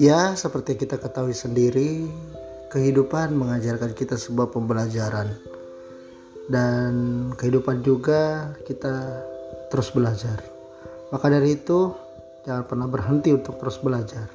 Ya, seperti kita ketahui sendiri, kehidupan mengajarkan kita sebuah pembelajaran. Dan kehidupan juga kita terus belajar. Maka dari itu, jangan pernah berhenti untuk terus belajar.